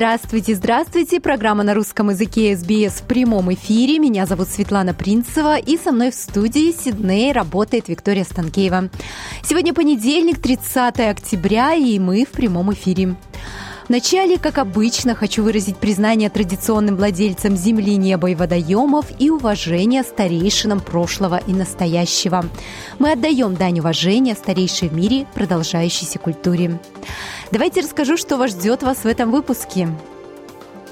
Здравствуйте, здравствуйте. Программа на русском языке SBS в прямом эфире. Меня зовут Светлана Принцева, и со мной в студии Сидней работает Виктория Станкеева. Сегодня понедельник, 30 октября, и мы в прямом эфире. Вначале, как обычно, хочу выразить признание традиционным владельцам земли, неба и водоемов и уважение старейшинам прошлого и настоящего. Мы отдаем дань уважения старейшей в мире продолжающейся культуре. Давайте расскажу, что вас ждет вас в этом выпуске.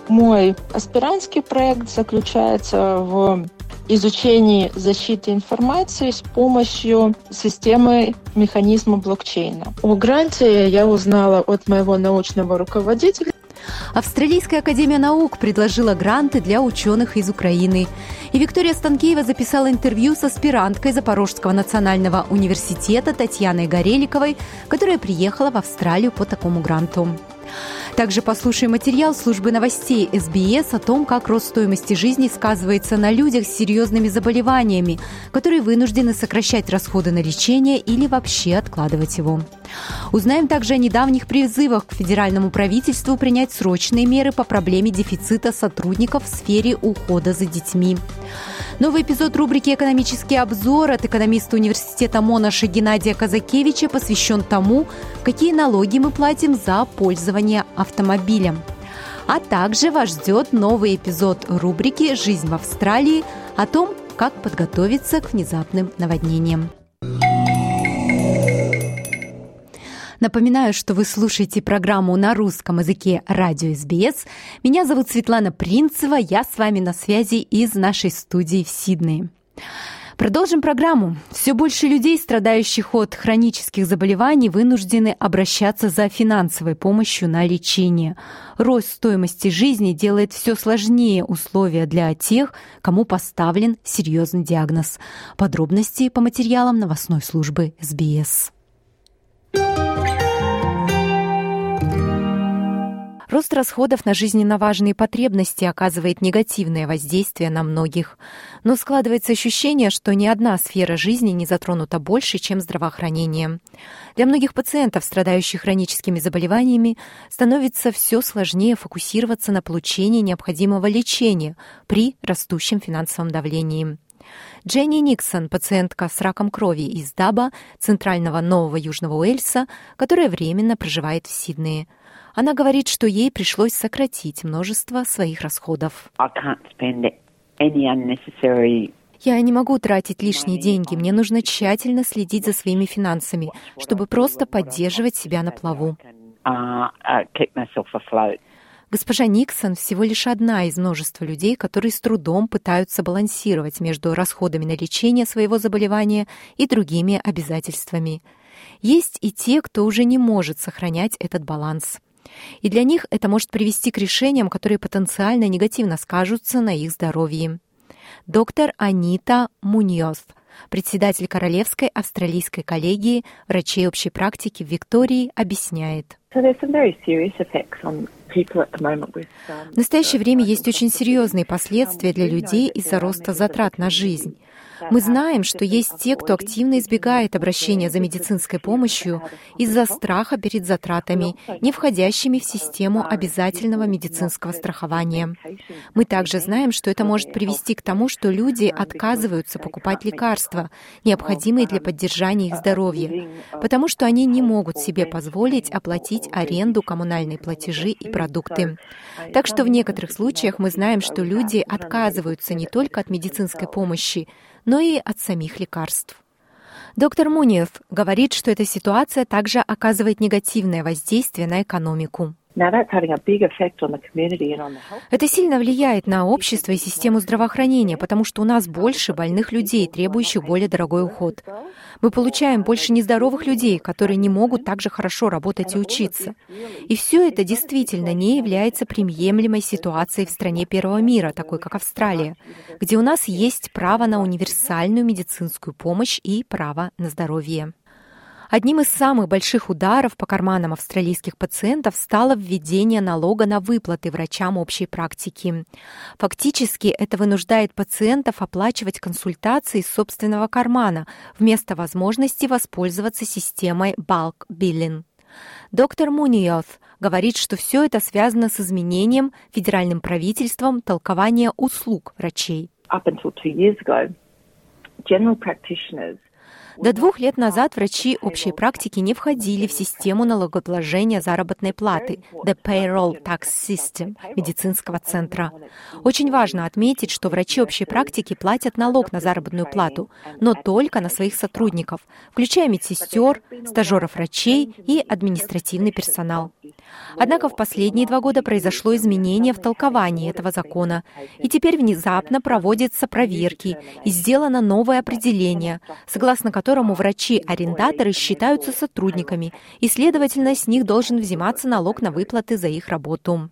Мой аспирантский проект заключается в изучении защиты информации с помощью системы механизма блокчейна. О гранте я узнала от моего научного руководителя. Австралийская академия наук предложила гранты для ученых из Украины. И Виктория Станкеева записала интервью с аспиранткой Запорожского национального университета Татьяной Гореликовой, которая приехала в Австралию по такому гранту. Также послушаем материал службы новостей СБС о том, как рост стоимости жизни сказывается на людях с серьезными заболеваниями, которые вынуждены сокращать расходы на лечение или вообще откладывать его. Узнаем также о недавних призывах к федеральному правительству принять срочные меры по проблеме дефицита сотрудников в сфере ухода за детьми. Новый эпизод рубрики «Экономический обзор» от экономиста университета Монаша Геннадия Казакевича посвящен тому, какие налоги мы платим за пользование автомобилем. А также вас ждет новый эпизод рубрики «Жизнь в Австралии» о том, как подготовиться к внезапным наводнениям. Напоминаю, что вы слушаете программу на русском языке «Радио СБС». Меня зовут Светлана Принцева, я с вами на связи из нашей студии в Сиднее. Продолжим программу. Все больше людей, страдающих от хронических заболеваний, вынуждены обращаться за финансовой помощью на лечение. Рост стоимости жизни делает все сложнее условия для тех, кому поставлен серьезный диагноз. Подробности по материалам новостной службы СБС. Рост расходов на жизненно важные потребности оказывает негативное воздействие на многих. Но складывается ощущение, что ни одна сфера жизни не затронута больше, чем здравоохранение. Для многих пациентов, страдающих хроническими заболеваниями, становится все сложнее фокусироваться на получении необходимого лечения при растущем финансовом давлении. Дженни Никсон, пациентка с раком крови из Даба, центрального Нового Южного Уэльса, которая временно проживает в Сиднее – она говорит, что ей пришлось сократить множество своих расходов. Я не могу тратить лишние деньги. Мне нужно тщательно следить за своими финансами, чтобы просто поддерживать себя на плаву. Госпожа Никсон всего лишь одна из множества людей, которые с трудом пытаются балансировать между расходами на лечение своего заболевания и другими обязательствами. Есть и те, кто уже не может сохранять этот баланс. И для них это может привести к решениям, которые потенциально негативно скажутся на их здоровье. Доктор Анита Муньос, председатель Королевской австралийской коллегии врачей общей практики в Виктории, объясняет. В настоящее время есть очень серьезные последствия для людей из-за роста затрат на жизнь. Мы знаем, что есть те, кто активно избегает обращения за медицинской помощью из-за страха перед затратами, не входящими в систему обязательного медицинского страхования. Мы также знаем, что это может привести к тому, что люди отказываются покупать лекарства, необходимые для поддержания их здоровья, потому что они не могут себе позволить оплатить аренду, коммунальные платежи и продукты. Так что в некоторых случаях мы знаем, что люди отказываются не только от медицинской помощи, но и от самих лекарств. Доктор Муниев говорит, что эта ситуация также оказывает негативное воздействие на экономику. Это сильно влияет на общество и систему здравоохранения, потому что у нас больше больных людей, требующих более дорогой уход. Мы получаем больше нездоровых людей, которые не могут так же хорошо работать и учиться. И все это действительно не является приемлемой ситуацией в стране первого мира, такой как Австралия, где у нас есть право на универсальную медицинскую помощь и право на здоровье. Одним из самых больших ударов по карманам австралийских пациентов стало введение налога на выплаты врачам общей практики. Фактически это вынуждает пациентов оплачивать консультации из собственного кармана вместо возможности воспользоваться системой bulk billing. Доктор Муниоth говорит, что все это связано с изменением федеральным правительством толкования услуг врачей. До двух лет назад врачи общей практики не входили в систему налогообложения заработной платы The Payroll Tax System медицинского центра. Очень важно отметить, что врачи общей практики платят налог на заработную плату, но только на своих сотрудников, включая медсестер, стажеров врачей и административный персонал. Однако в последние два года произошло изменение в толковании этого закона, и теперь внезапно проводятся проверки и сделано новое определение, согласно которому врачи-арендаторы считаются сотрудниками, и, следовательно, с них должен взиматься налог на выплаты за их работу.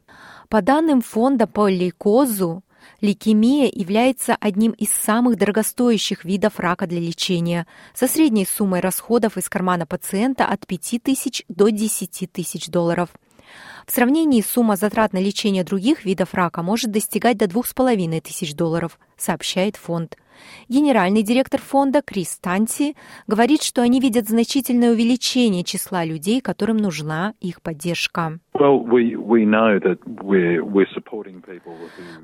По данным фонда по лейкозу, Лейкемия является одним из самых дорогостоящих видов рака для лечения, со средней суммой расходов из кармана пациента от 5 тысяч до 10 тысяч долларов – в сравнении сумма затрат на лечение других видов рака может достигать до 2,5 тысяч долларов, сообщает фонд. Генеральный директор фонда Крис Танти говорит, что они видят значительное увеличение числа людей, которым нужна их поддержка.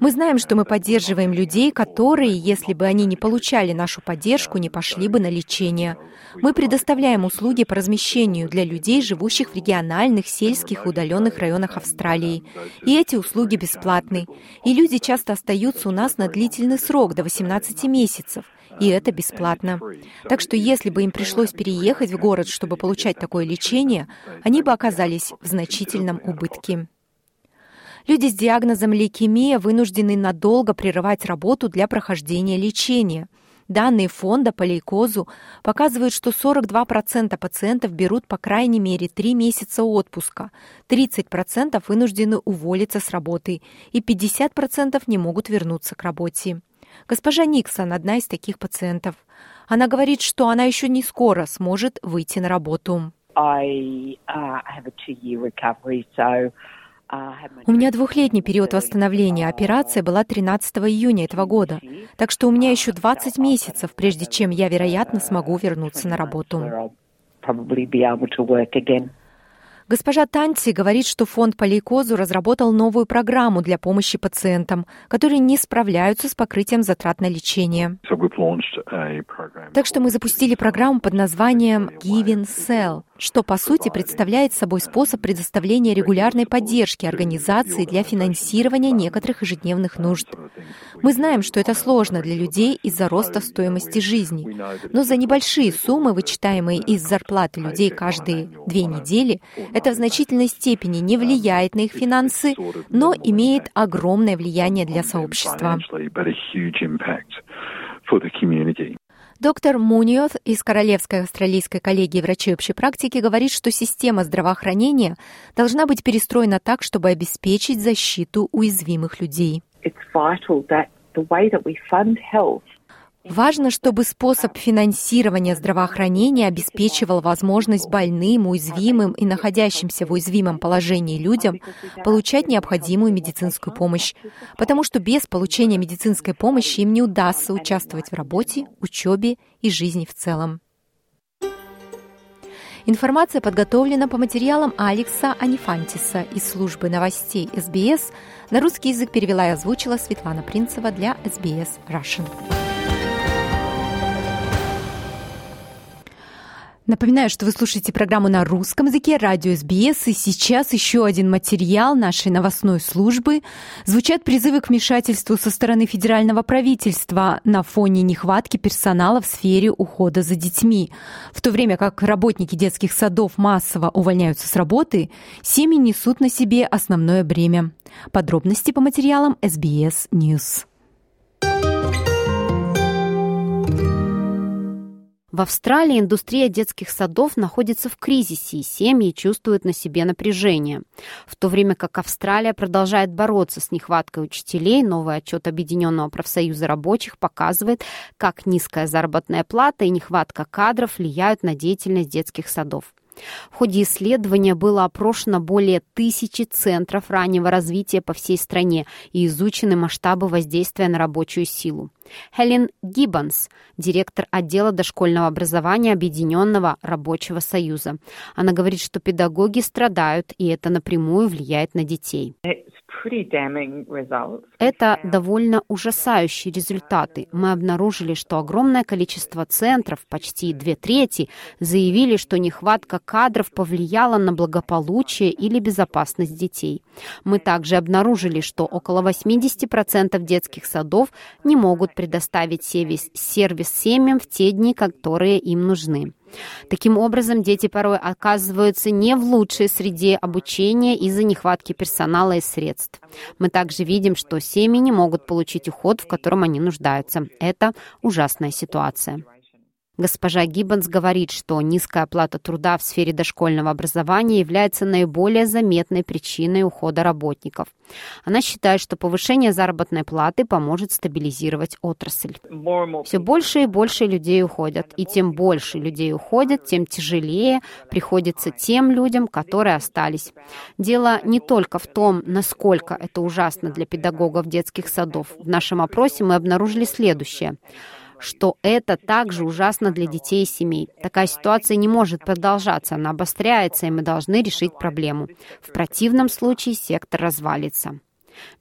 Мы знаем, что мы поддерживаем людей, которые, если бы они не получали нашу поддержку, не пошли бы на лечение. Мы предоставляем услуги по размещению для людей, живущих в региональных, сельских и удаленных районах Австралии. И эти услуги бесплатны. И люди часто остаются у нас на длительный срок, до 18 месяцев и это бесплатно. Так что если бы им пришлось переехать в город, чтобы получать такое лечение, они бы оказались в значительном убытке. Люди с диагнозом лейкемия вынуждены надолго прерывать работу для прохождения лечения. Данные фонда по лейкозу показывают, что 42% пациентов берут по крайней мере 3 месяца отпуска, 30% вынуждены уволиться с работы и 50% не могут вернуться к работе. Госпожа Никсон – одна из таких пациентов. Она говорит, что она еще не скоро сможет выйти на работу. I, uh, uh у меня двухлетний период восстановления. Операция была 13 июня этого года. Так что у меня еще 20 месяцев, прежде чем я, вероятно, смогу вернуться на работу. Госпожа Танти говорит, что фонд по лейкозу разработал новую программу для помощи пациентам, которые не справляются с покрытием затрат на лечение. Так что мы запустили программу под названием Giving Cell, что по сути представляет собой способ предоставления регулярной поддержки организации для финансирования некоторых ежедневных нужд. Мы знаем, что это сложно для людей из-за роста стоимости жизни, но за небольшие суммы, вычитаемые из зарплаты людей каждые две недели, это в значительной степени не влияет на их финансы, но имеет огромное влияние для сообщества. Доктор Муниот из Королевской австралийской коллегии врачей общей практики говорит, что система здравоохранения должна быть перестроена так, чтобы обеспечить защиту уязвимых людей. Важно, чтобы способ финансирования здравоохранения обеспечивал возможность больным, уязвимым и находящимся в уязвимом положении людям получать необходимую медицинскую помощь, потому что без получения медицинской помощи им не удастся участвовать в работе, учебе и жизни в целом. Информация подготовлена по материалам Алекса Анифантиса из службы новостей СБС. На русский язык перевела и озвучила Светлана Принцева для СБС Russian. Напоминаю, что вы слушаете программу на русском языке радио СБС, и сейчас еще один материал нашей новостной службы. Звучат призывы к вмешательству со стороны федерального правительства на фоне нехватки персонала в сфере ухода за детьми. В то время как работники детских садов массово увольняются с работы, семьи несут на себе основное бремя. Подробности по материалам SBS News. В Австралии индустрия детских садов находится в кризисе, и семьи чувствуют на себе напряжение. В то время как Австралия продолжает бороться с нехваткой учителей, новый отчет Объединенного профсоюза рабочих показывает, как низкая заработная плата и нехватка кадров влияют на деятельность детских садов. В ходе исследования было опрошено более тысячи центров раннего развития по всей стране и изучены масштабы воздействия на рабочую силу. Хелен Гиббонс, директор отдела дошкольного образования Объединенного рабочего союза. Она говорит, что педагоги страдают, и это напрямую влияет на детей. Это довольно ужасающие результаты. Мы обнаружили, что огромное количество центров, почти две трети, заявили, что нехватка кадров повлияла на благополучие или безопасность детей. Мы также обнаружили, что около 80% детских садов не могут предоставить сервис, сервис семьям в те дни, которые им нужны. Таким образом, дети порой оказываются не в лучшей среде обучения из-за нехватки персонала и средств. Мы также видим, что семьи не могут получить уход, в котором они нуждаются. Это ужасная ситуация. Госпожа Гиббонс говорит, что низкая оплата труда в сфере дошкольного образования является наиболее заметной причиной ухода работников. Она считает, что повышение заработной платы поможет стабилизировать отрасль. Все больше и больше людей уходят, и тем больше людей уходят, тем тяжелее приходится тем людям, которые остались. Дело не только в том, насколько это ужасно для педагогов детских садов. В нашем опросе мы обнаружили следующее что это также ужасно для детей и семей. Такая ситуация не может продолжаться, она обостряется, и мы должны решить проблему. В противном случае сектор развалится.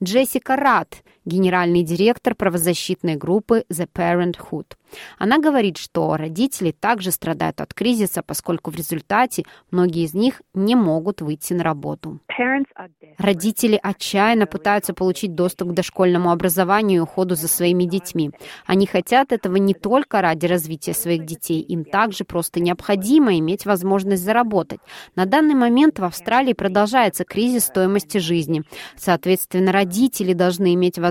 Джессика Рад, генеральный директор правозащитной группы The Parenthood. Она говорит, что родители также страдают от кризиса, поскольку в результате многие из них не могут выйти на работу. Родители отчаянно пытаются получить доступ к дошкольному образованию и уходу за своими детьми. Они хотят этого не только ради развития своих детей, им также просто необходимо иметь возможность заработать. На данный момент в Австралии продолжается кризис стоимости жизни. Соответственно, родители должны иметь возможность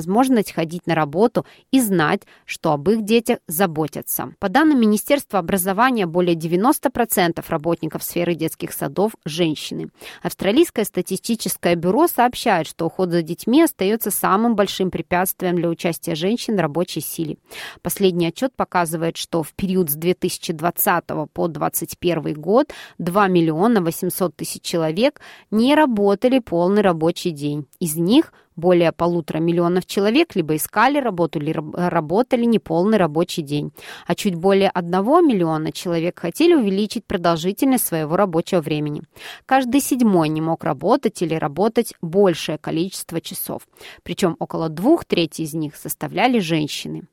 ходить на работу и знать, что об их детях заботятся. По данным Министерства образования, более 90% работников сферы детских садов – женщины. Австралийское статистическое бюро сообщает, что уход за детьми остается самым большим препятствием для участия женщин в рабочей силе. Последний отчет показывает, что в период с 2020 по 2021 год 2 миллиона 800 тысяч человек не работали полный рабочий день. Из них более полутора миллионов человек либо искали работу, либо работали неполный рабочий день. А чуть более одного миллиона человек хотели увеличить продолжительность своего рабочего времени. Каждый седьмой не мог работать или работать большее количество часов. Причем около двух третей из них составляли женщины.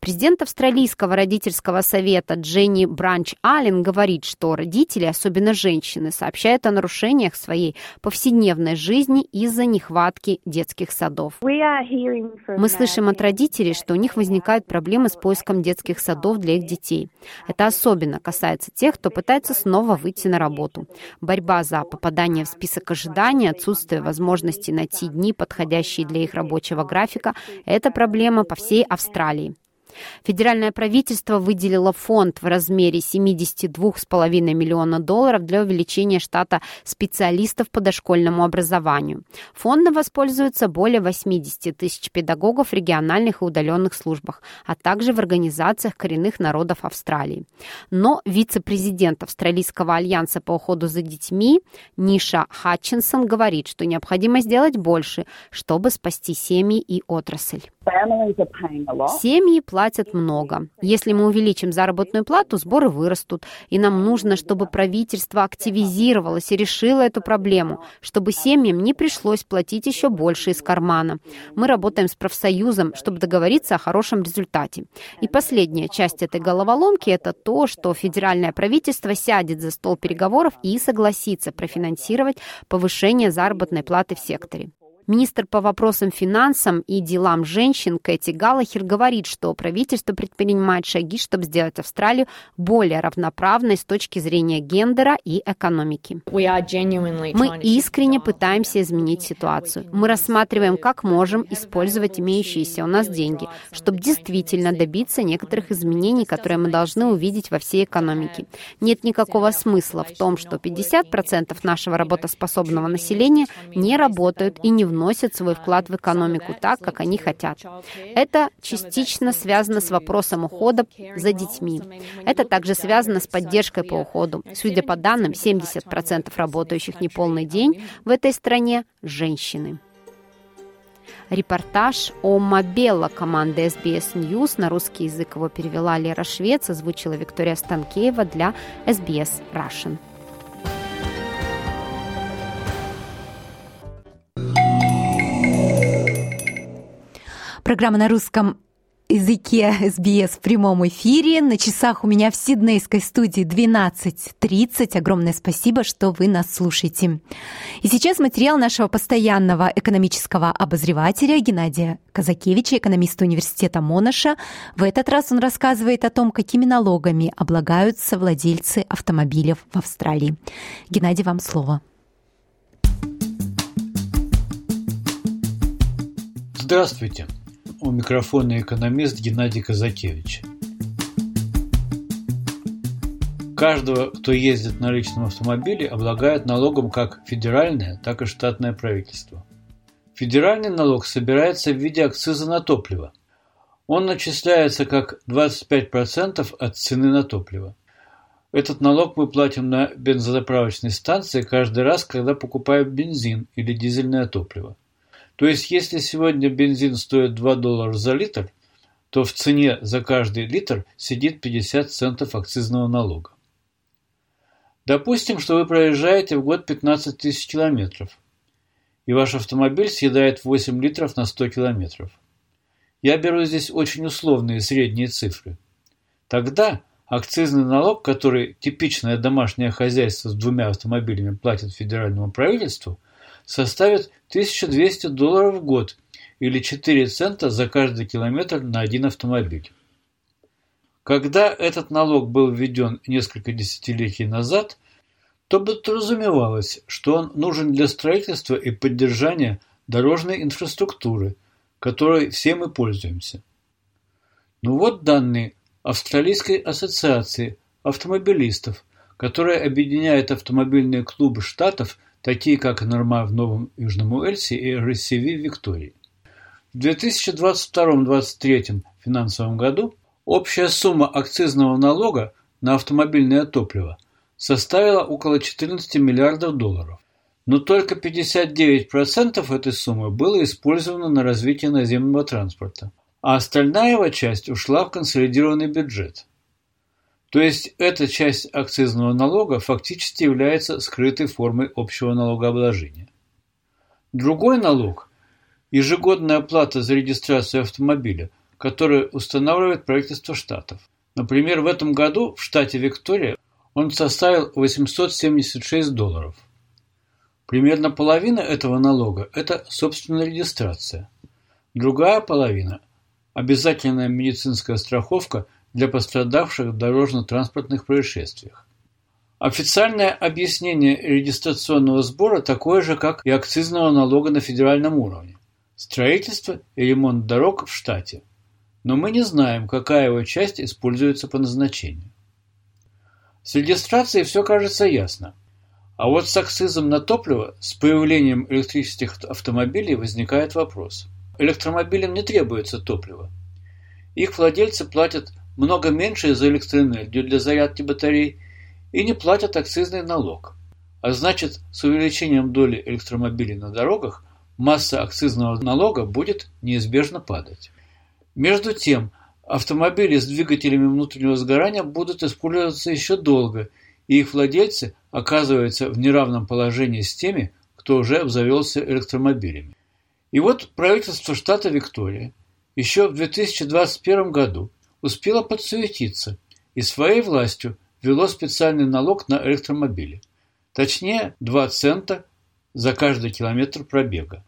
Президент Австралийского родительского совета Дженни Бранч Аллен говорит, что родители, особенно женщины, сообщают о нарушениях своей повседневной жизни из-за нехватки детских садов. Мы слышим от родителей, что у них возникают проблемы с поиском детских садов для их детей. Это особенно касается тех, кто пытается снова выйти на работу. Борьба за попадание в список ожидания, отсутствие возможности найти дни, подходящие для их рабочего графика – это проблема по всей Австралии. Федеральное правительство выделило фонд в размере 72,5 миллиона долларов для увеличения штата специалистов по дошкольному образованию. Фондом воспользуются более 80 тысяч педагогов в региональных и удаленных службах, а также в организациях коренных народов Австралии. Но вице-президент Австралийского альянса по уходу за детьми Ниша Хатчинсон говорит, что необходимо сделать больше, чтобы спасти семьи и отрасль. Семьи платят много. Если мы увеличим заработную плату, сборы вырастут. И нам нужно, чтобы правительство активизировалось и решило эту проблему, чтобы семьям не пришлось платить еще больше из кармана. Мы работаем с профсоюзом, чтобы договориться о хорошем результате. И последняя часть этой головоломки – это то, что федеральное правительство сядет за стол переговоров и согласится профинансировать повышение заработной платы в секторе. Министр по вопросам финансам и делам женщин Кэти Галлахер говорит, что правительство предпринимает шаги, чтобы сделать Австралию более равноправной с точки зрения гендера и экономики. Мы искренне пытаемся изменить ситуацию. Мы рассматриваем, как можем использовать имеющиеся у нас деньги, чтобы действительно добиться некоторых изменений, которые мы должны увидеть во всей экономике. Нет никакого смысла в том, что 50% нашего работоспособного населения не работают и не вносят свой вклад в экономику так, как они хотят. Это частично связано с вопросом ухода за детьми. Это также связано с поддержкой по уходу. Судя по данным, 70% работающих неполный день в этой стране – женщины. Репортаж о Мобелла команды SBS News на русский язык его перевела Лера Швец, озвучила Виктория Станкеева для SBS Russian. Программа на русском языке СБС в прямом эфире. На часах у меня в Сиднейской студии 12.30. Огромное спасибо, что вы нас слушаете. И сейчас материал нашего постоянного экономического обозревателя Геннадия Казакевича, экономиста университета Монаша. В этот раз он рассказывает о том, какими налогами облагаются владельцы автомобилей в Австралии. Геннадий, вам слово. Здравствуйте у микрофона экономист Геннадий Казакевич. Каждого, кто ездит на личном автомобиле, облагают налогом как федеральное, так и штатное правительство. Федеральный налог собирается в виде акциза на топливо. Он начисляется как 25% от цены на топливо. Этот налог мы платим на бензозаправочной станции каждый раз, когда покупаем бензин или дизельное топливо. То есть, если сегодня бензин стоит 2 доллара за литр, то в цене за каждый литр сидит 50 центов акцизного налога. Допустим, что вы проезжаете в год 15 тысяч километров, и ваш автомобиль съедает 8 литров на 100 километров. Я беру здесь очень условные средние цифры. Тогда акцизный налог, который типичное домашнее хозяйство с двумя автомобилями платит федеральному правительству, составит 1200 долларов в год или 4 цента за каждый километр на один автомобиль. Когда этот налог был введен несколько десятилетий назад, то подразумевалось, что он нужен для строительства и поддержания дорожной инфраструктуры, которой все мы пользуемся. Ну вот данные Австралийской ассоциации автомобилистов, которая объединяет автомобильные клубы штатов такие как Норма в Новом Южном Уэльсе и Рессиви в Виктории. В 2022-2023 финансовом году общая сумма акцизного налога на автомобильное топливо составила около 14 миллиардов долларов. Но только 59% этой суммы было использовано на развитие наземного транспорта, а остальная его часть ушла в консолидированный бюджет. То есть эта часть акцизного налога фактически является скрытой формой общего налогообложения. Другой налог – ежегодная оплата за регистрацию автомобиля, которую устанавливает правительство штатов. Например, в этом году в штате Виктория он составил 876 долларов. Примерно половина этого налога – это собственная регистрация. Другая половина – обязательная медицинская страховка для пострадавших в дорожно-транспортных происшествиях. Официальное объяснение регистрационного сбора такое же, как и акцизного налога на федеральном уровне. Строительство и ремонт дорог в штате. Но мы не знаем, какая его часть используется по назначению. С регистрацией все кажется ясно. А вот с акцизом на топливо, с появлением электрических автомобилей возникает вопрос. Электромобилям не требуется топливо. Их владельцы платят много меньше за электроэнергию для зарядки батарей и не платят акцизный налог. А значит, с увеличением доли электромобилей на дорогах масса акцизного налога будет неизбежно падать. Между тем, автомобили с двигателями внутреннего сгорания будут использоваться еще долго, и их владельцы оказываются в неравном положении с теми, кто уже обзавелся электромобилями. И вот правительство штата Виктория еще в 2021 году успела подсуетиться и своей властью ввело специальный налог на электромобили. Точнее, 2 цента за каждый километр пробега.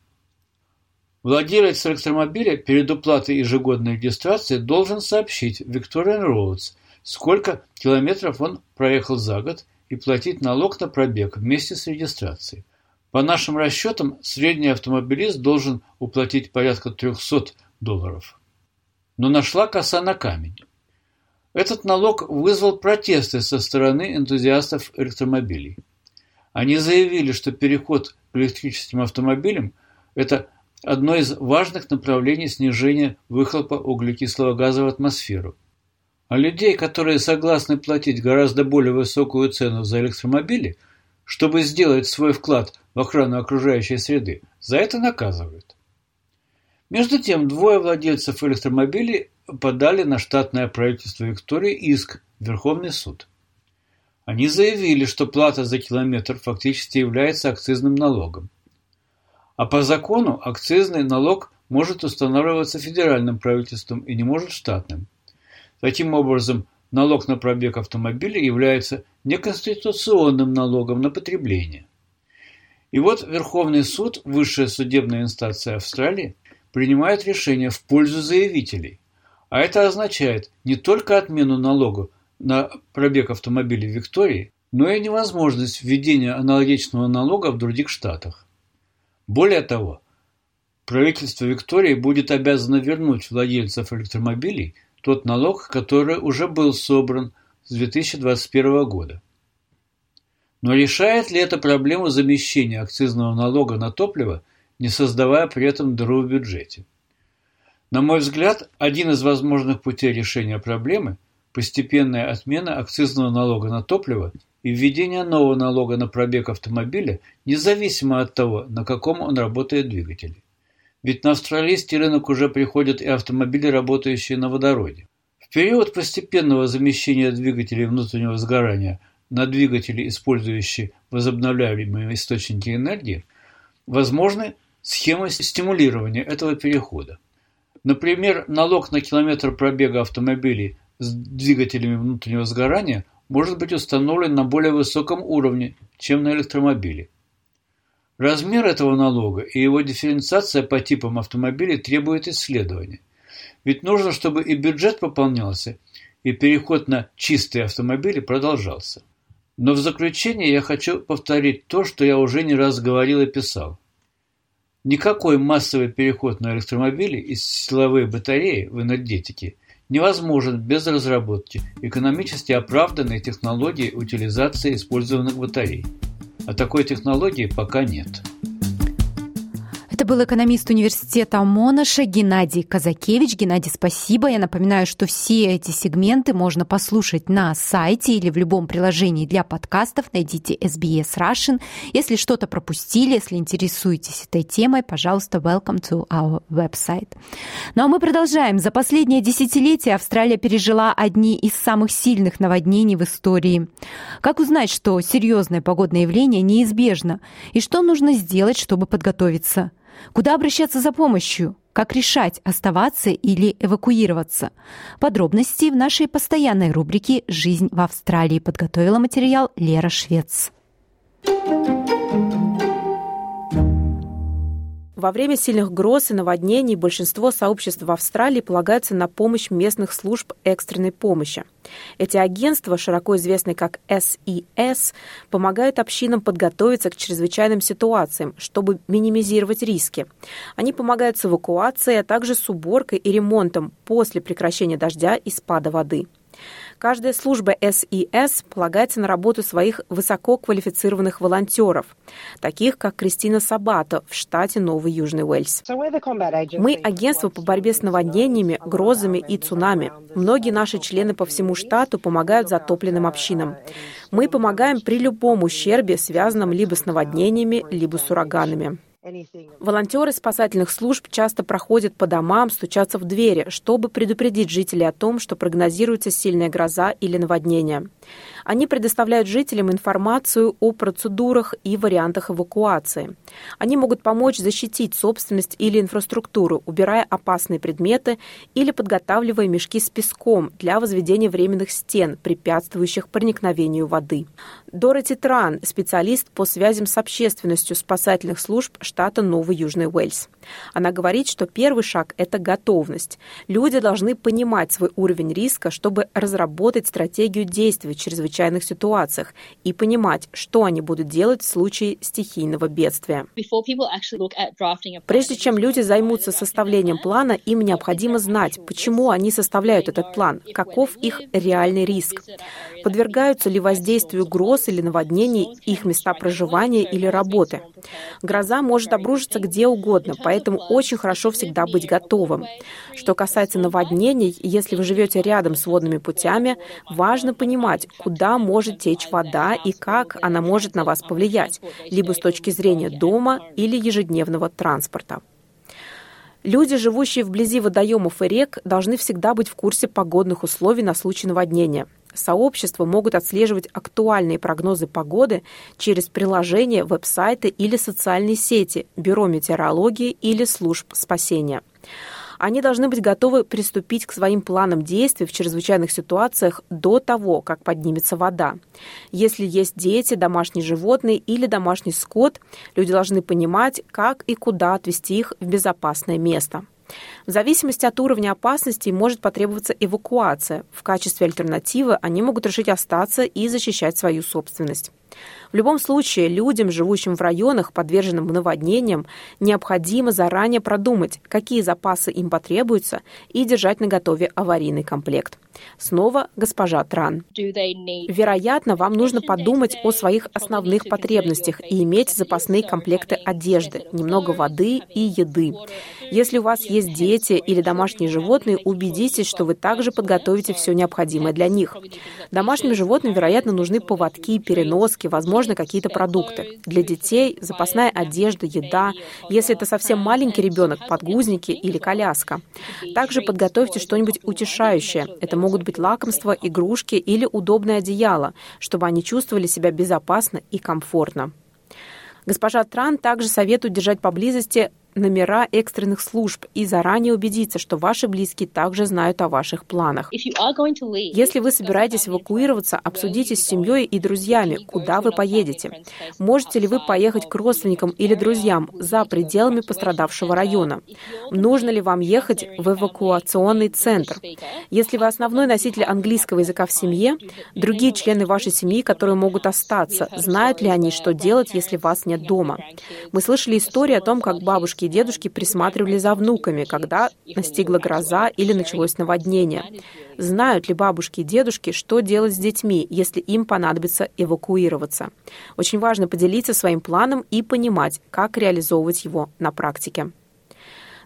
Владелец электромобиля перед уплатой ежегодной регистрации должен сообщить Victorian Roads, сколько километров он проехал за год и платить налог на пробег вместе с регистрацией. По нашим расчетам, средний автомобилист должен уплатить порядка 300 долларов. Но нашла коса на камень. Этот налог вызвал протесты со стороны энтузиастов электромобилей. Они заявили, что переход к электрическим автомобилям – это одно из важных направлений снижения выхлопа углекислого газа в атмосферу. А людей, которые согласны платить гораздо более высокую цену за электромобили, чтобы сделать свой вклад в охрану окружающей среды, за это наказывают. Между тем, двое владельцев электромобилей подали на штатное правительство Виктории иск в Верховный суд. Они заявили, что плата за километр фактически является акцизным налогом. А по закону акцизный налог может устанавливаться федеральным правительством и не может штатным. Таким образом, налог на пробег автомобиля является неконституционным налогом на потребление. И вот Верховный суд, высшая судебная инстанция Австралии, принимает решение в пользу заявителей. А это означает не только отмену налога на пробег автомобилей в Виктории, но и невозможность введения аналогичного налога в других штатах. Более того, правительство Виктории будет обязано вернуть владельцев электромобилей – тот налог, который уже был собран с 2021 года. Но решает ли это проблему замещения акцизного налога на топливо, не создавая при этом дыру в бюджете? На мой взгляд, один из возможных путей решения проблемы – постепенная отмена акцизного налога на топливо и введение нового налога на пробег автомобиля, независимо от того, на каком он работает двигателе. Ведь на австралийский рынок уже приходят и автомобили, работающие на водороде. В период постепенного замещения двигателей внутреннего сгорания на двигатели, использующие возобновляемые источники энергии, возможны схемы стимулирования этого перехода. Например, налог на километр пробега автомобилей с двигателями внутреннего сгорания может быть установлен на более высоком уровне, чем на электромобиле. Размер этого налога и его дифференциация по типам автомобилей требует исследования. Ведь нужно, чтобы и бюджет пополнялся, и переход на чистые автомобили продолжался. Но в заключение я хочу повторить то, что я уже не раз говорил и писал. Никакой массовый переход на электромобили и силовые батареи в энергетике невозможен без разработки экономически оправданной технологии утилизации использованных батарей а такой технологии пока нет. Это был экономист университета Монаша Геннадий Казакевич. Геннадий, спасибо. Я напоминаю, что все эти сегменты можно послушать на сайте или в любом приложении для подкастов. Найдите SBS Russian. Если что-то пропустили, если интересуетесь этой темой, пожалуйста, welcome to our website. Ну а мы продолжаем. За последнее десятилетие Австралия пережила одни из самых сильных наводнений в истории. Как узнать, что серьезное погодное явление неизбежно? И что нужно сделать, чтобы подготовиться? Куда обращаться за помощью? Как решать, оставаться или эвакуироваться? Подробности в нашей постоянной рубрике «Жизнь в Австралии» подготовила материал Лера Швец. Во время сильных гроз и наводнений большинство сообществ в Австралии полагаются на помощь местных служб экстренной помощи. Эти агентства, широко известные как SES, помогают общинам подготовиться к чрезвычайным ситуациям, чтобы минимизировать риски. Они помогают с эвакуацией, а также с уборкой и ремонтом после прекращения дождя и спада воды. Каждая служба СИС полагается на работу своих высококвалифицированных волонтеров, таких как Кристина Сабата в штате Новый Южный Уэльс. Мы – агентство по борьбе с наводнениями, грозами и цунами. Многие наши члены по всему штату помогают затопленным общинам. Мы помогаем при любом ущербе, связанном либо с наводнениями, либо с ураганами. Волонтеры спасательных служб часто проходят по домам, стучатся в двери, чтобы предупредить жителей о том, что прогнозируется сильная гроза или наводнение. Они предоставляют жителям информацию о процедурах и вариантах эвакуации. Они могут помочь защитить собственность или инфраструктуру, убирая опасные предметы или подготавливая мешки с песком для возведения временных стен, препятствующих проникновению воды. Дороти Тран, специалист по связям с общественностью спасательных служб штата Новый Южный Уэльс. Она говорит, что первый шаг – это готовность. Люди должны понимать свой уровень риска, чтобы разработать стратегию действий в чрезвычайных ситуациях и понимать, что они будут делать в случае стихийного бедствия. Прежде чем люди займутся составлением плана, им необходимо знать, почему они составляют этот план, каков их реальный риск, подвергаются ли воздействию гроз или наводнений их места проживания или работы. Гроза может обрушиться где угодно, поэтому очень хорошо всегда быть готовым. Что касается наводнений, если вы живете рядом с водными путями, важно понимать, куда может течь вода и как она может на вас повлиять, либо с точки зрения дома или ежедневного транспорта. Люди, живущие вблизи водоемов и рек, должны всегда быть в курсе погодных условий на случай наводнения. Сообщества могут отслеживать актуальные прогнозы погоды через приложения, веб-сайты или социальные сети, бюро метеорологии или служб спасения. Они должны быть готовы приступить к своим планам действий в чрезвычайных ситуациях до того, как поднимется вода. Если есть дети, домашние животные или домашний скот, люди должны понимать, как и куда отвести их в безопасное место. В зависимости от уровня опасности может потребоваться эвакуация. В качестве альтернативы они могут решить остаться и защищать свою собственность. В любом случае, людям, живущим в районах, подверженным наводнениям, необходимо заранее продумать, какие запасы им потребуются, и держать наготове аварийный комплект. Снова госпожа Тран. Вероятно, вам нужно подумать о своих основных потребностях и иметь запасные комплекты одежды, немного воды и еды. Если у вас есть дети или домашние животные, убедитесь, что вы также подготовите все необходимое для них. Домашним животным, вероятно, нужны поводки, переноски, возможно, какие-то продукты. Для детей запасная одежда, еда. Если это совсем маленький ребенок, подгузники или коляска. Также подготовьте что-нибудь утешающее. Это могут быть лакомства, игрушки или удобное одеяло, чтобы они чувствовали себя безопасно и комфортно. Госпожа Тран также советует держать поблизости номера экстренных служб и заранее убедиться, что ваши близкие также знают о ваших планах. Если вы собираетесь эвакуироваться, обсудите с семьей и друзьями, куда вы поедете. Можете ли вы поехать к родственникам или друзьям за пределами пострадавшего района? Нужно ли вам ехать в эвакуационный центр? Если вы основной носитель английского языка в семье, другие члены вашей семьи, которые могут остаться, знают ли они, что делать, если вас нет дома? Мы слышали истории о том, как бабушки и дедушки присматривали за внуками, когда настигла гроза или началось наводнение. Знают ли бабушки и дедушки, что делать с детьми, если им понадобится эвакуироваться? Очень важно поделиться своим планом и понимать, как реализовывать его на практике.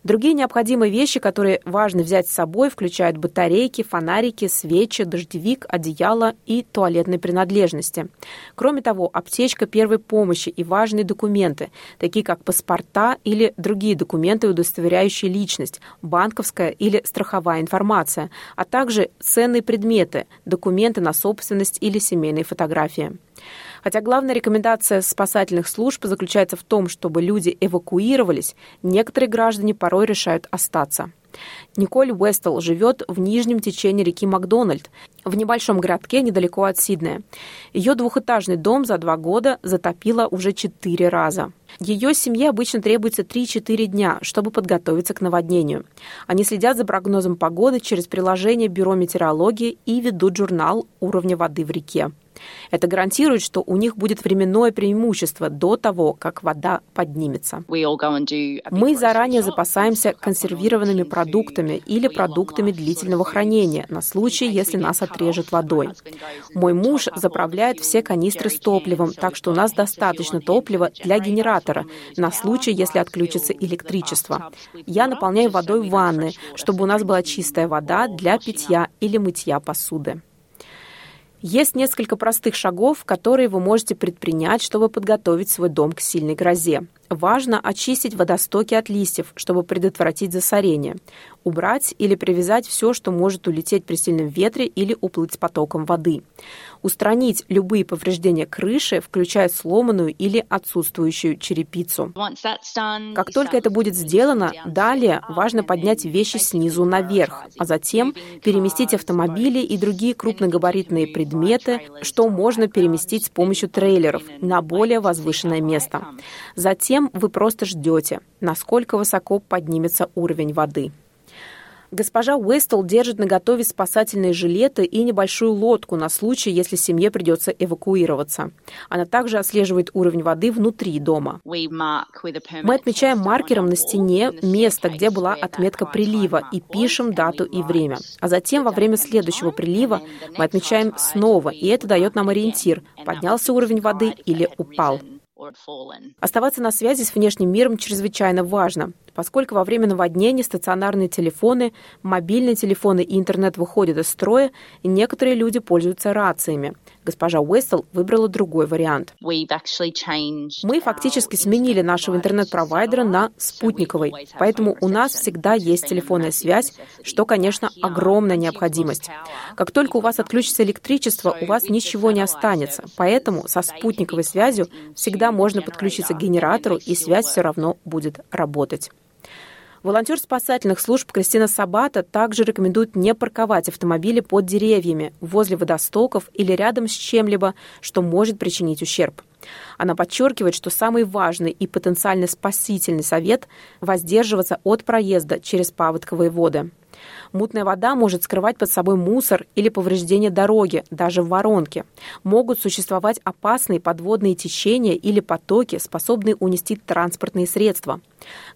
Другие необходимые вещи, которые важно взять с собой, включают батарейки, фонарики, свечи, дождевик, одеяло и туалетные принадлежности. Кроме того, аптечка первой помощи и важные документы, такие как паспорта или другие документы, удостоверяющие личность, банковская или страховая информация, а также ценные предметы, документы на собственность или семейные фотографии. Хотя главная рекомендация спасательных служб заключается в том, чтобы люди эвакуировались, некоторые граждане порой решают остаться. Николь Уэстел живет в нижнем течении реки Макдональд, в небольшом городке недалеко от Сиднея. Ее двухэтажный дом за два года затопило уже четыре раза. Ее семье обычно требуется 3-4 дня, чтобы подготовиться к наводнению. Они следят за прогнозом погоды через приложение Бюро метеорологии и ведут журнал уровня воды в реке. Это гарантирует, что у них будет временное преимущество до того, как вода поднимется. Мы заранее запасаемся консервированными продуктами или продуктами длительного хранения на случай, если нас отрежет водой. Мой муж заправляет все канистры с топливом, так что у нас достаточно топлива для генератора на случай, если отключится электричество. Я наполняю водой ванны, чтобы у нас была чистая вода для питья или мытья посуды. Есть несколько простых шагов, которые вы можете предпринять, чтобы подготовить свой дом к сильной грозе. Важно очистить водостоки от листьев, чтобы предотвратить засорение. Убрать или привязать все, что может улететь при сильном ветре или уплыть с потоком воды. Устранить любые повреждения крыши, включая сломанную или отсутствующую черепицу. Как только это будет сделано, далее важно поднять вещи снизу наверх, а затем переместить автомобили и другие крупногабаритные предметы, что можно переместить с помощью трейлеров на более возвышенное место. Затем вы просто ждете, насколько высоко поднимется уровень воды. Госпожа Уэстл держит на готове спасательные жилеты и небольшую лодку на случай, если семье придется эвакуироваться. Она также отслеживает уровень воды внутри дома. Мы отмечаем маркером на стене место, где была отметка прилива, и пишем дату и время. А затем во время следующего прилива мы отмечаем снова, и это дает нам ориентир, поднялся уровень воды или упал. Оставаться на связи с внешним миром чрезвычайно важно поскольку во время наводнений стационарные телефоны, мобильные телефоны и интернет выходят из строя, и некоторые люди пользуются рациями. Госпожа Уэстел выбрала другой вариант. Мы фактически сменили нашего интернет-провайдера на спутниковый, поэтому у нас всегда есть телефонная связь, что, конечно, огромная необходимость. Как только у вас отключится электричество, у вас ничего не останется, поэтому со спутниковой связью всегда можно подключиться к генератору, и связь все равно будет работать. Волонтер спасательных служб Кристина Сабата также рекомендует не парковать автомобили под деревьями, возле водостоков или рядом с чем-либо, что может причинить ущерб. Она подчеркивает, что самый важный и потенциально спасительный совет – воздерживаться от проезда через паводковые воды. Мутная вода может скрывать под собой мусор или повреждение дороги, даже в воронке. Могут существовать опасные подводные течения или потоки, способные унести транспортные средства.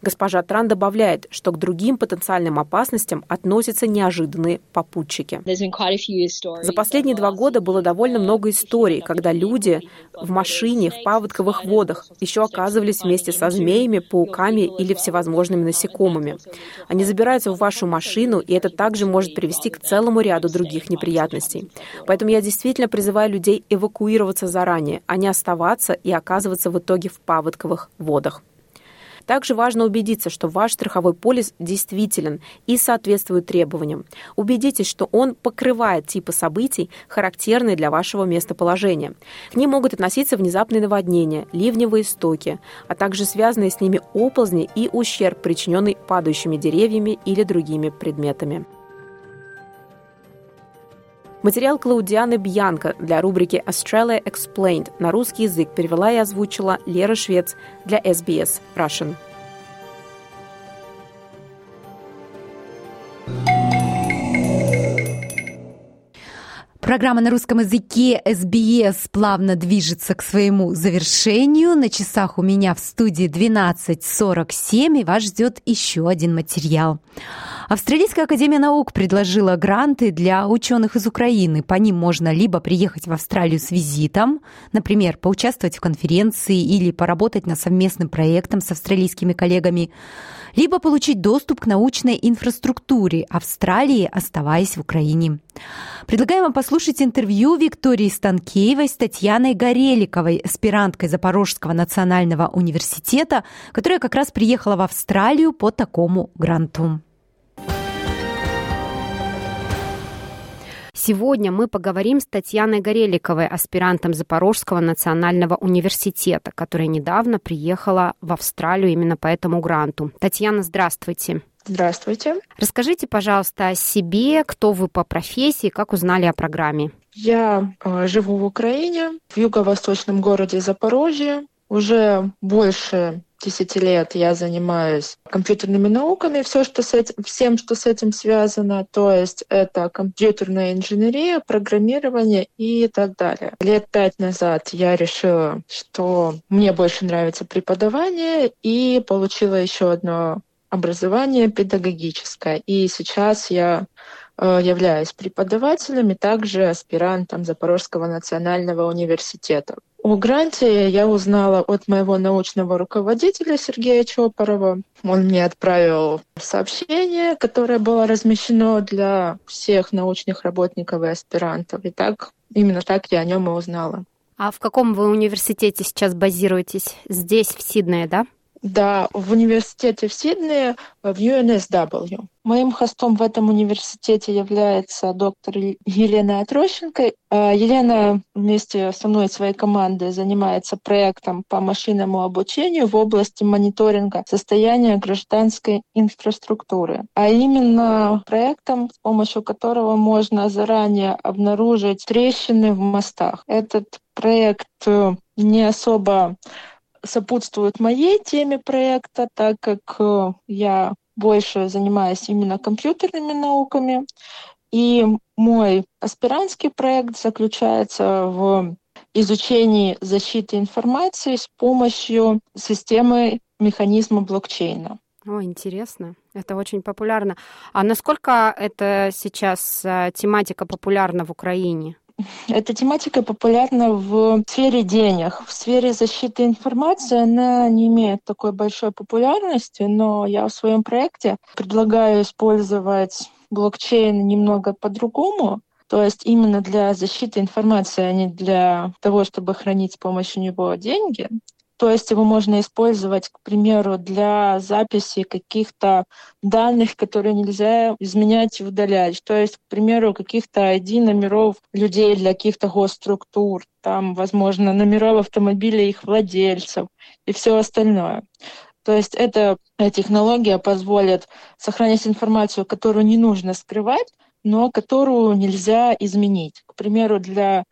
Госпожа Тран добавляет, что к другим потенциальным опасностям относятся неожиданные попутчики. За последние два года было довольно много историй, когда люди в машине в паводковых водах еще оказывались вместе со змеями, пауками или всевозможными насекомыми. Они забираются в вашу машину, и это также может привести к целому ряду других неприятностей. Поэтому я действительно призываю людей эвакуироваться заранее, а не оставаться и оказываться в итоге в паводковых водах. Также важно убедиться, что ваш страховой полис действителен и соответствует требованиям. Убедитесь, что он покрывает типы событий, характерные для вашего местоположения. К ним могут относиться внезапные наводнения, ливневые стоки, а также связанные с ними оползни и ущерб, причиненный падающими деревьями или другими предметами. Материал Клаудианы Бьянко для рубрики Australia Explained на русский язык перевела и озвучила Лера Швец для SBS Russian. Программа на русском языке SBS плавно движется к своему завершению. На часах у меня в студии 12.47, и вас ждет еще один материал. Австралийская академия наук предложила гранты для ученых из Украины. По ним можно либо приехать в Австралию с визитом, например, поучаствовать в конференции или поработать над совместным проектом с австралийскими коллегами, либо получить доступ к научной инфраструктуре Австралии, оставаясь в Украине. Предлагаем вам послушать интервью Виктории Станкеевой с Татьяной Гореликовой, аспиранткой Запорожского национального университета, которая как раз приехала в Австралию по такому гранту. Сегодня мы поговорим с Татьяной Гореликовой, аспирантом Запорожского национального университета, которая недавно приехала в Австралию именно по этому гранту. Татьяна, здравствуйте. Здравствуйте. Расскажите, пожалуйста, о себе, кто вы по профессии, как узнали о программе. Я э, живу в Украине, в юго-восточном городе Запорожье. Уже больше 10 лет я занимаюсь компьютерными науками, все, что с этим, всем, что с этим связано, то есть это компьютерная инженерия, программирование и так далее. Лет пять назад я решила, что мне больше нравится преподавание и получила еще одно образование педагогическое. И сейчас я являюсь преподавателем и также аспирантом Запорожского национального университета. О гранте я узнала от моего научного руководителя Сергея Чопорова. Он мне отправил сообщение, которое было размещено для всех научных работников и аспирантов. И так, именно так я о нем и узнала. А в каком вы университете сейчас базируетесь? Здесь, в Сиднее, да? Да, в университете в Сиднее, в UNSW. Моим хостом в этом университете является доктор Елена Отрощенко. А, Елена вместе со мной и своей командой занимается проектом по машинному обучению в области мониторинга состояния гражданской инфраструктуры. А именно проектом, с помощью которого можно заранее обнаружить трещины в мостах. Этот проект э, не особо сопутствуют моей теме проекта, так как э, я больше занимаюсь именно компьютерными науками. И мой аспирантский проект заключается в изучении защиты информации с помощью системы механизма блокчейна. О, интересно. Это очень популярно. А насколько это сейчас э, тематика популярна в Украине? Эта тематика популярна в сфере денег. В сфере защиты информации она не имеет такой большой популярности, но я в своем проекте предлагаю использовать блокчейн немного по-другому, то есть именно для защиты информации, а не для того, чтобы хранить с помощью него деньги. То есть его можно использовать, к примеру, для записи каких-то данных, которые нельзя изменять и удалять. То есть, к примеру, каких-то ID номеров людей для каких-то госструктур, там, возможно, номеров автомобилей их владельцев и все остальное. То есть эта технология позволит сохранять информацию, которую не нужно скрывать, но которую нельзя изменить. К примеру, для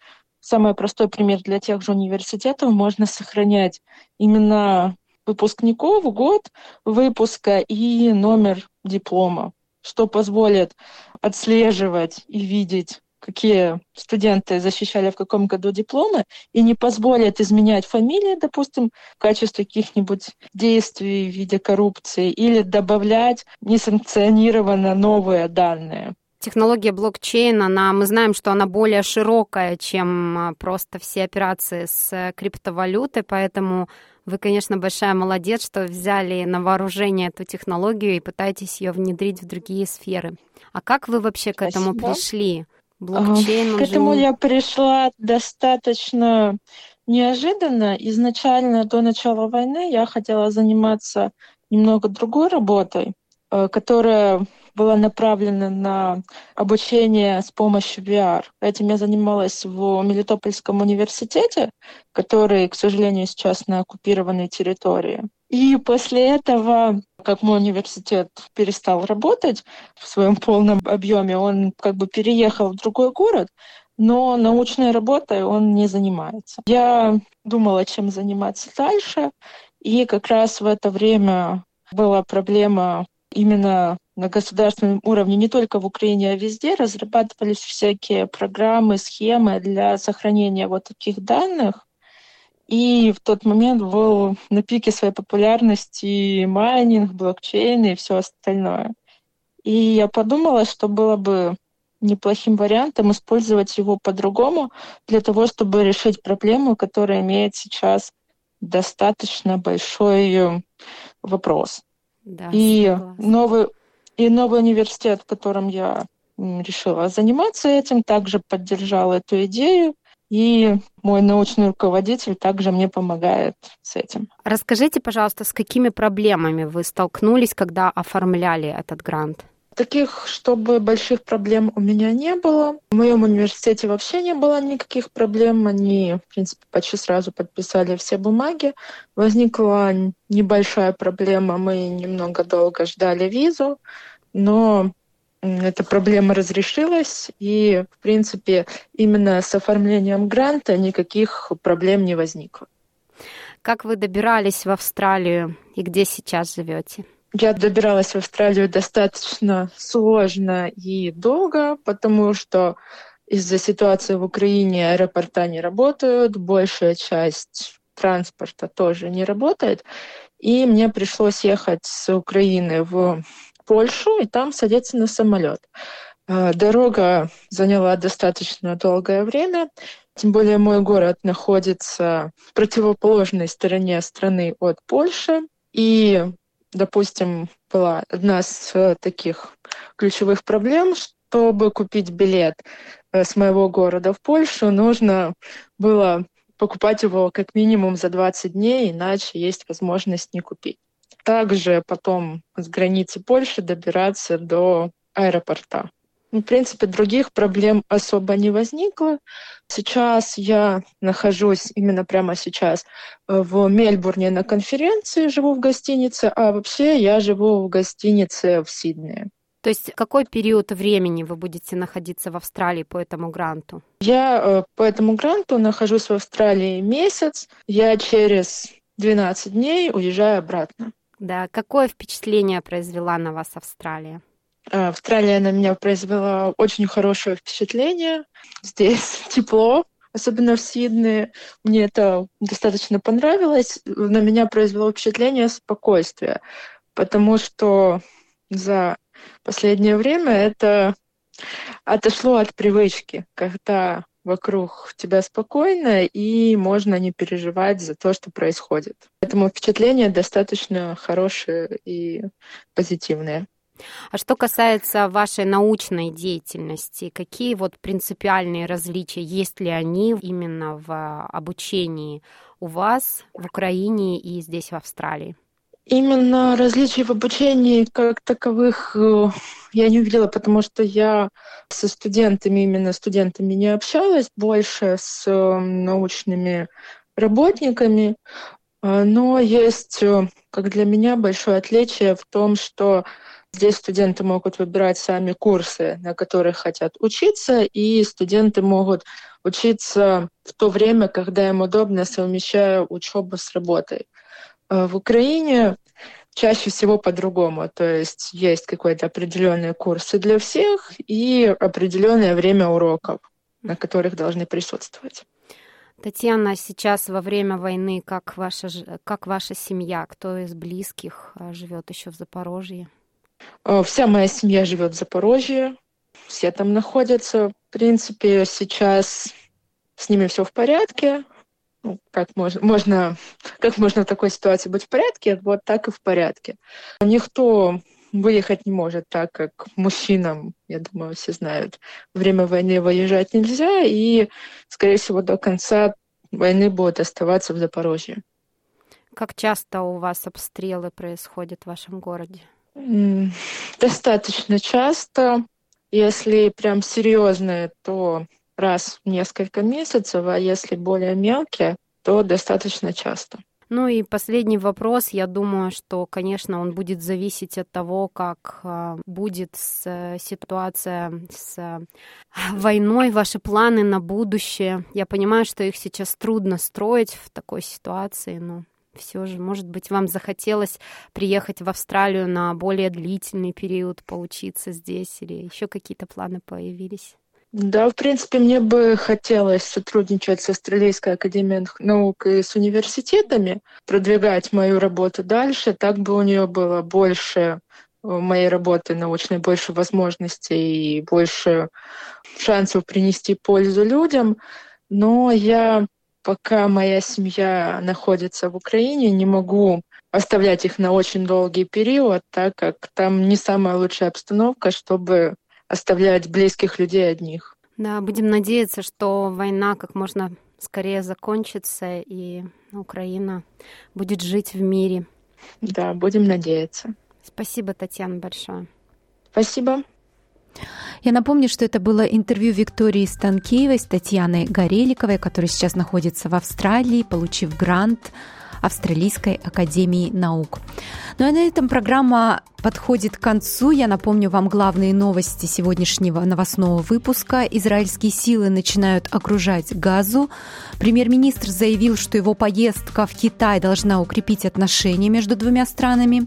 Самый простой пример для тех же университетов можно сохранять именно выпускников, год выпуска и номер диплома, что позволит отслеживать и видеть какие студенты защищали в каком году дипломы, и не позволит изменять фамилии, допустим, в качестве каких-нибудь действий в виде коррупции, или добавлять несанкционированно новые данные технология блокчейн, она, мы знаем, что она более широкая, чем а, просто все операции с э, криптовалютой, поэтому вы, конечно, большая молодец, что взяли на вооружение эту технологию и пытаетесь ее внедрить в другие сферы. А как вы вообще к этому Спасибо. пришли? Блокчейн, к этому я пришла достаточно неожиданно. Изначально до начала войны я хотела заниматься немного другой работой, э, которая была направлена на обучение с помощью VR. Этим я занималась в Мелитопольском университете, который, к сожалению, сейчас на оккупированной территории. И после этого, как мой университет перестал работать в своем полном объеме, он как бы переехал в другой город, но научной работой он не занимается. Я думала, чем заниматься дальше, и как раз в это время была проблема именно на государственном уровне, не только в Украине, а везде, разрабатывались всякие программы, схемы для сохранения вот таких данных. И в тот момент был на пике своей популярности майнинг, блокчейн и все остальное. И я подумала, что было бы неплохим вариантом использовать его по-другому для того, чтобы решить проблему, которая имеет сейчас достаточно большой вопрос. Да, и согласна. новый и новый университет, в котором я решила заниматься этим, также поддержал эту идею. И мой научный руководитель также мне помогает с этим. Расскажите, пожалуйста, с какими проблемами вы столкнулись, когда оформляли этот грант? Таких, чтобы больших проблем у меня не было. В моем университете вообще не было никаких проблем. Они, в принципе, почти сразу подписали все бумаги. Возникла небольшая проблема. Мы немного долго ждали визу, но эта проблема разрешилась, и, в принципе, именно с оформлением гранта никаких проблем не возникло. Как вы добирались в Австралию и где сейчас живете? Я добиралась в Австралию достаточно сложно и долго, потому что из-за ситуации в Украине аэропорта не работают, большая часть транспорта тоже не работает. И мне пришлось ехать с Украины в Польшу и там садиться на самолет. А, дорога заняла достаточно долгое время, тем более мой город находится в противоположной стороне страны от Польши. И допустим, была одна из э, таких ключевых проблем, чтобы купить билет э, с моего города в Польшу, нужно было покупать его как минимум за 20 дней, иначе есть возможность не купить. также потом с границы Польши добираться до аэропорта. В принципе, других проблем особо не возникло. Сейчас я нахожусь, именно прямо сейчас, в Мельбурне на конференции, живу в гостинице, а вообще я живу в гостинице в Сиднее. То есть какой период времени вы будете находиться в Австралии по этому гранту? Я э, по этому гранту нахожусь в Австралии месяц. Я через 12 дней уезжаю обратно. Да, какое впечатление произвела на вас Австралия? А, Австралия на меня произвела очень хорошее впечатление. Здесь тепло, особенно в Сиднее. Мне это достаточно понравилось. На меня произвело впечатление спокойствия, потому что за последнее время это отошло от привычки, когда вокруг тебя спокойно и можно не переживать за то, что происходит. Поэтому впечатления достаточно хорошие и позитивные. А что касается вашей научной деятельности, какие вот принципиальные различия, есть ли они именно в обучении у вас в Украине и здесь в Австралии? Именно различий в обучении как таковых э, я не увидела, потому что я со студентами, именно студентами не общалась, больше с э, научными работниками. Э, но есть, как для меня, большое отличие в том, что Здесь студенты могут выбирать сами курсы, на которых хотят учиться, и студенты могут учиться в то время, когда им удобно, совмещая учебу с работой. Э, в Украине чаще всего по-другому. То есть есть какие-то определенные курсы для всех и определенное время уроков, на которых должны присутствовать. Татьяна, сейчас во время войны как ваша, как ваша семья, кто из близких э, живет еще в Запорожье? Э, вся моя семья живет в Запорожье, все там находятся. В принципе, сейчас с ними все в порядке. Ну, как можно, можно, как можно в такой ситуации быть в порядке, вот так и в порядке. Никто выехать не может, так как мужчинам, я думаю, все знают, время войны выезжать нельзя, и, скорее всего, до конца войны будут оставаться в Запорожье. Как часто у вас обстрелы происходят в вашем городе? Достаточно часто. Если прям серьезные, то раз в несколько месяцев, а если более мелкие, то достаточно часто. Ну и последний вопрос. Я думаю, что, конечно, он будет зависеть от того, как а, будет ситуация с а, войной, ваши планы на будущее. Я понимаю, что их сейчас трудно строить в такой ситуации, но все же, может быть, вам захотелось приехать в Австралию на более длительный период, поучиться здесь, или еще какие-то планы появились? Да, в принципе, мне бы хотелось сотрудничать с Австралийской академией наук и с университетами, продвигать мою работу дальше, так бы у нее было больше э, моей работы научной, больше возможностей и больше шансов принести пользу людям. Но я пока моя семья находится в Украине, не могу оставлять их на очень долгий период, так как там не самая лучшая обстановка, чтобы оставлять близких людей одних. Да, будем надеяться, что война как можно скорее закончится, и Украина будет жить в мире. Да, будем надеяться. Спасибо, Татьяна, большое. Спасибо. Я напомню, что это было интервью Виктории Станкеевой с Татьяной Гореликовой, которая сейчас находится в Австралии, получив грант Австралийской академии наук. Ну а на этом программа подходит к концу. Я напомню вам главные новости сегодняшнего новостного выпуска. Израильские силы начинают окружать Газу. Премьер-министр заявил, что его поездка в Китай должна укрепить отношения между двумя странами.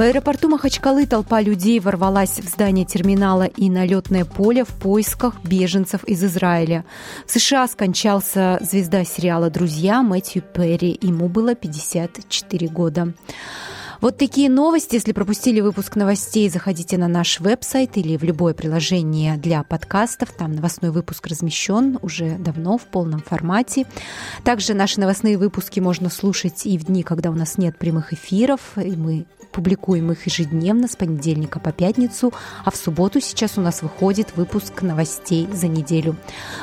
В аэропорту Махачкалы толпа людей ворвалась в здание терминала и на летное поле в поисках беженцев из Израиля. В США скончался звезда сериала «Друзья» Мэтью Перри. Ему было 54 года. Вот такие новости. Если пропустили выпуск новостей, заходите на наш веб-сайт или в любое приложение для подкастов. Там новостной выпуск размещен уже давно в полном формате. Также наши новостные выпуски можно слушать и в дни, когда у нас нет прямых эфиров, и мы Публикуем их ежедневно с понедельника по пятницу, а в субботу сейчас у нас выходит выпуск новостей за неделю.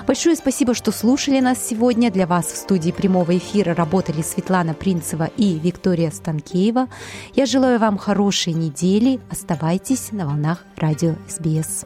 Большое спасибо, что слушали нас сегодня. Для вас в студии прямого эфира работали Светлана Принцева и Виктория Станкеева. Я желаю вам хорошей недели. Оставайтесь на волнах радио СБС.